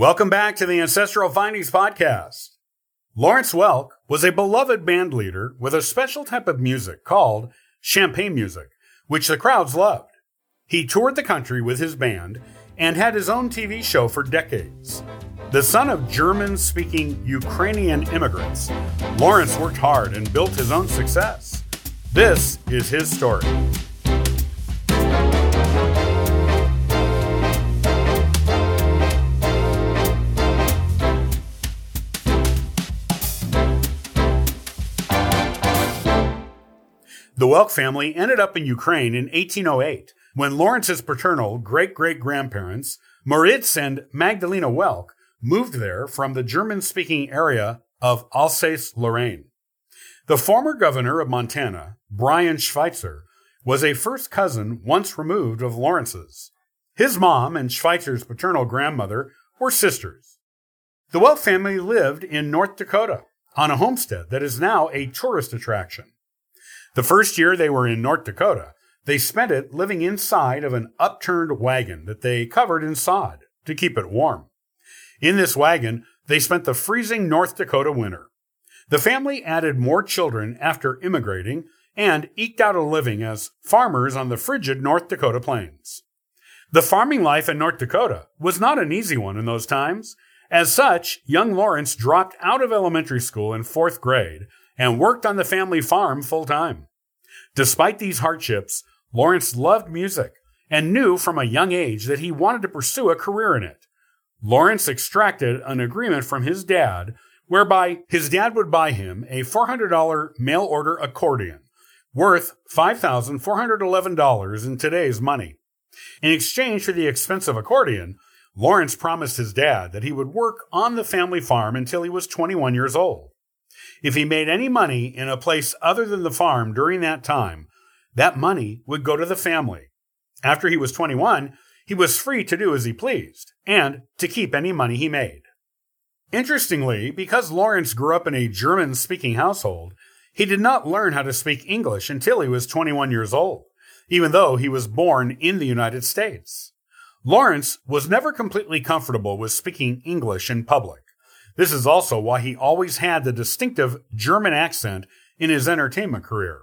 Welcome back to the Ancestral Findings Podcast. Lawrence Welk was a beloved band leader with a special type of music called champagne music, which the crowds loved. He toured the country with his band and had his own TV show for decades. The son of German speaking Ukrainian immigrants, Lawrence worked hard and built his own success. This is his story. Welk family ended up in Ukraine in 1808 when Lawrence's paternal great great grandparents, Moritz and Magdalena Welk, moved there from the German speaking area of Alsace Lorraine. The former governor of Montana, Brian Schweitzer, was a first cousin once removed of Lawrence's. His mom and Schweitzer's paternal grandmother were sisters. The Welk family lived in North Dakota on a homestead that is now a tourist attraction. The first year they were in North Dakota, they spent it living inside of an upturned wagon that they covered in sod to keep it warm. In this wagon, they spent the freezing North Dakota winter. The family added more children after immigrating and eked out a living as farmers on the frigid North Dakota plains. The farming life in North Dakota was not an easy one in those times. As such, young Lawrence dropped out of elementary school in fourth grade and worked on the family farm full time. Despite these hardships, Lawrence loved music and knew from a young age that he wanted to pursue a career in it. Lawrence extracted an agreement from his dad whereby his dad would buy him a $400 mail order accordion worth $5,411 in today's money. In exchange for the expensive accordion, Lawrence promised his dad that he would work on the family farm until he was 21 years old. If he made any money in a place other than the farm during that time, that money would go to the family. After he was 21, he was free to do as he pleased and to keep any money he made. Interestingly, because Lawrence grew up in a German speaking household, he did not learn how to speak English until he was 21 years old, even though he was born in the United States. Lawrence was never completely comfortable with speaking English in public. This is also why he always had the distinctive German accent in his entertainment career.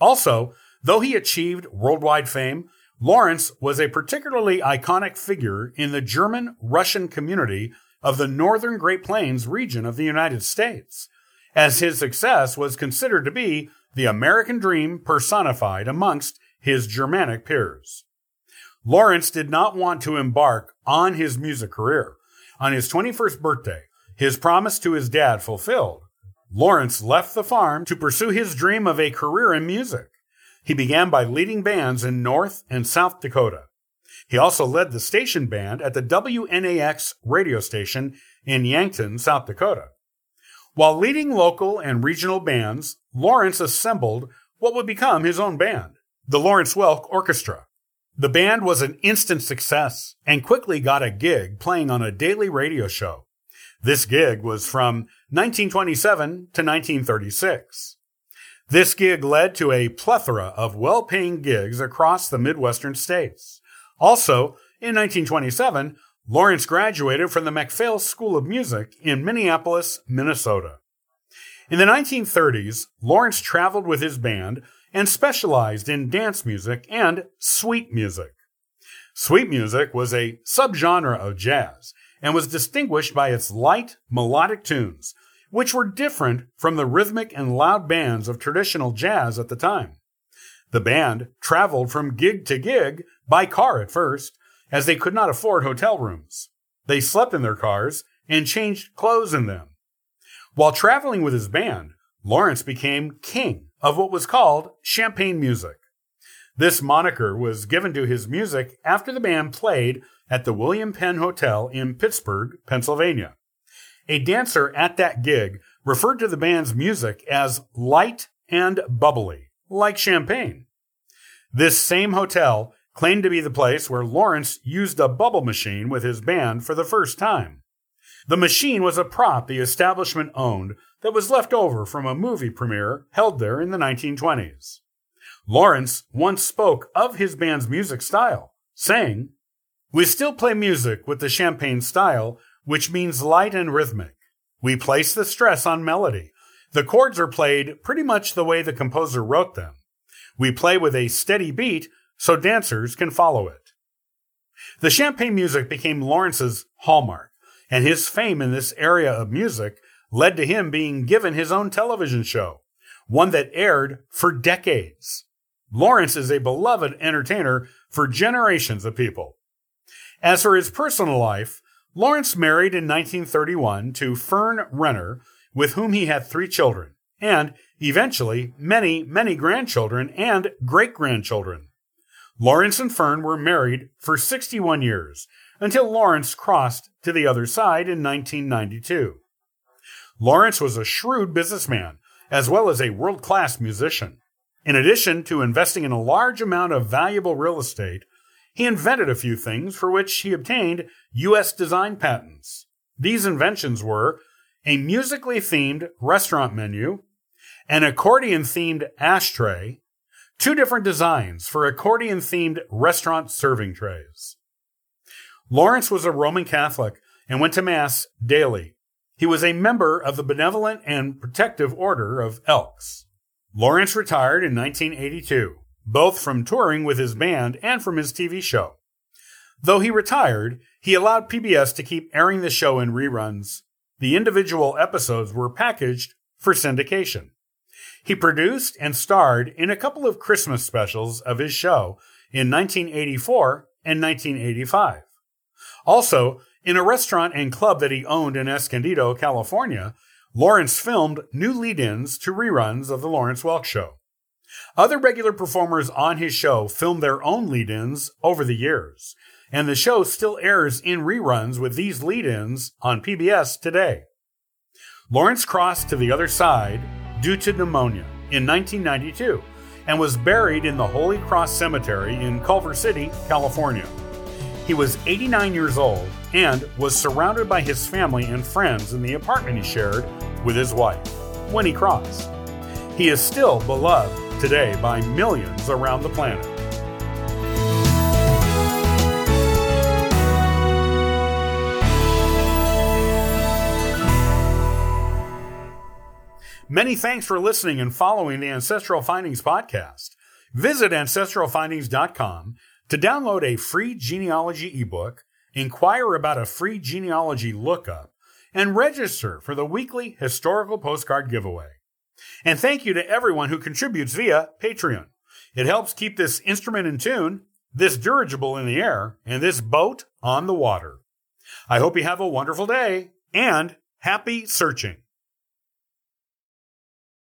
Also, though he achieved worldwide fame, Lawrence was a particularly iconic figure in the German Russian community of the northern Great Plains region of the United States, as his success was considered to be the American dream personified amongst his Germanic peers. Lawrence did not want to embark on his music career. On his 21st birthday, his promise to his dad fulfilled, Lawrence left the farm to pursue his dream of a career in music. He began by leading bands in North and South Dakota. He also led the station band at the WNAX radio station in Yankton, South Dakota. While leading local and regional bands, Lawrence assembled what would become his own band, the Lawrence Welk Orchestra. The band was an instant success and quickly got a gig playing on a daily radio show. This gig was from 1927 to 1936. This gig led to a plethora of well paying gigs across the Midwestern states. Also, in 1927, Lawrence graduated from the MacPhail School of Music in Minneapolis, Minnesota. In the 1930s, Lawrence traveled with his band and specialized in dance music and sweet music. Sweet music was a subgenre of jazz and was distinguished by its light, melodic tunes, which were different from the rhythmic and loud bands of traditional jazz at the time. The band traveled from gig to gig by car at first, as they could not afford hotel rooms. They slept in their cars and changed clothes in them. While traveling with his band, Lawrence became king of what was called champagne music. This moniker was given to his music after the band played at the William Penn Hotel in Pittsburgh, Pennsylvania. A dancer at that gig referred to the band's music as light and bubbly, like champagne. This same hotel claimed to be the place where Lawrence used a bubble machine with his band for the first time. The machine was a prop the establishment owned that was left over from a movie premiere held there in the 1920s. Lawrence once spoke of his band's music style, saying, we still play music with the champagne style which means light and rhythmic. We place the stress on melody. The chords are played pretty much the way the composer wrote them. We play with a steady beat so dancers can follow it. The champagne music became Lawrence's hallmark, and his fame in this area of music led to him being given his own television show, one that aired for decades. Lawrence is a beloved entertainer for generations of people. As for his personal life, Lawrence married in 1931 to Fern Renner, with whom he had three children, and eventually many, many grandchildren and great grandchildren. Lawrence and Fern were married for 61 years until Lawrence crossed to the other side in 1992. Lawrence was a shrewd businessman as well as a world class musician. In addition to investing in a large amount of valuable real estate, he invented a few things for which he obtained U.S. design patents. These inventions were a musically themed restaurant menu, an accordion themed ashtray, two different designs for accordion themed restaurant serving trays. Lawrence was a Roman Catholic and went to Mass daily. He was a member of the Benevolent and Protective Order of Elks. Lawrence retired in 1982, both from touring with his band and from his TV show. Though he retired, he allowed PBS to keep airing the show in reruns. The individual episodes were packaged for syndication. He produced and starred in a couple of Christmas specials of his show in 1984 and 1985. Also, in a restaurant and club that he owned in Escondido, California, Lawrence filmed new lead ins to reruns of The Lawrence Welk Show. Other regular performers on his show filmed their own lead ins over the years, and the show still airs in reruns with these lead ins on PBS today. Lawrence crossed to the other side due to pneumonia in 1992 and was buried in the Holy Cross Cemetery in Culver City, California. He was 89 years old and was surrounded by his family and friends in the apartment he shared with his wife when he crossed. He is still beloved today by millions around the planet. Many thanks for listening and following the Ancestral Findings podcast. Visit ancestralfindings.com to download a free genealogy ebook, inquire about a free genealogy lookup, and register for the weekly historical postcard giveaway. And thank you to everyone who contributes via Patreon. It helps keep this instrument in tune, this dirigible in the air, and this boat on the water. I hope you have a wonderful day and happy searching.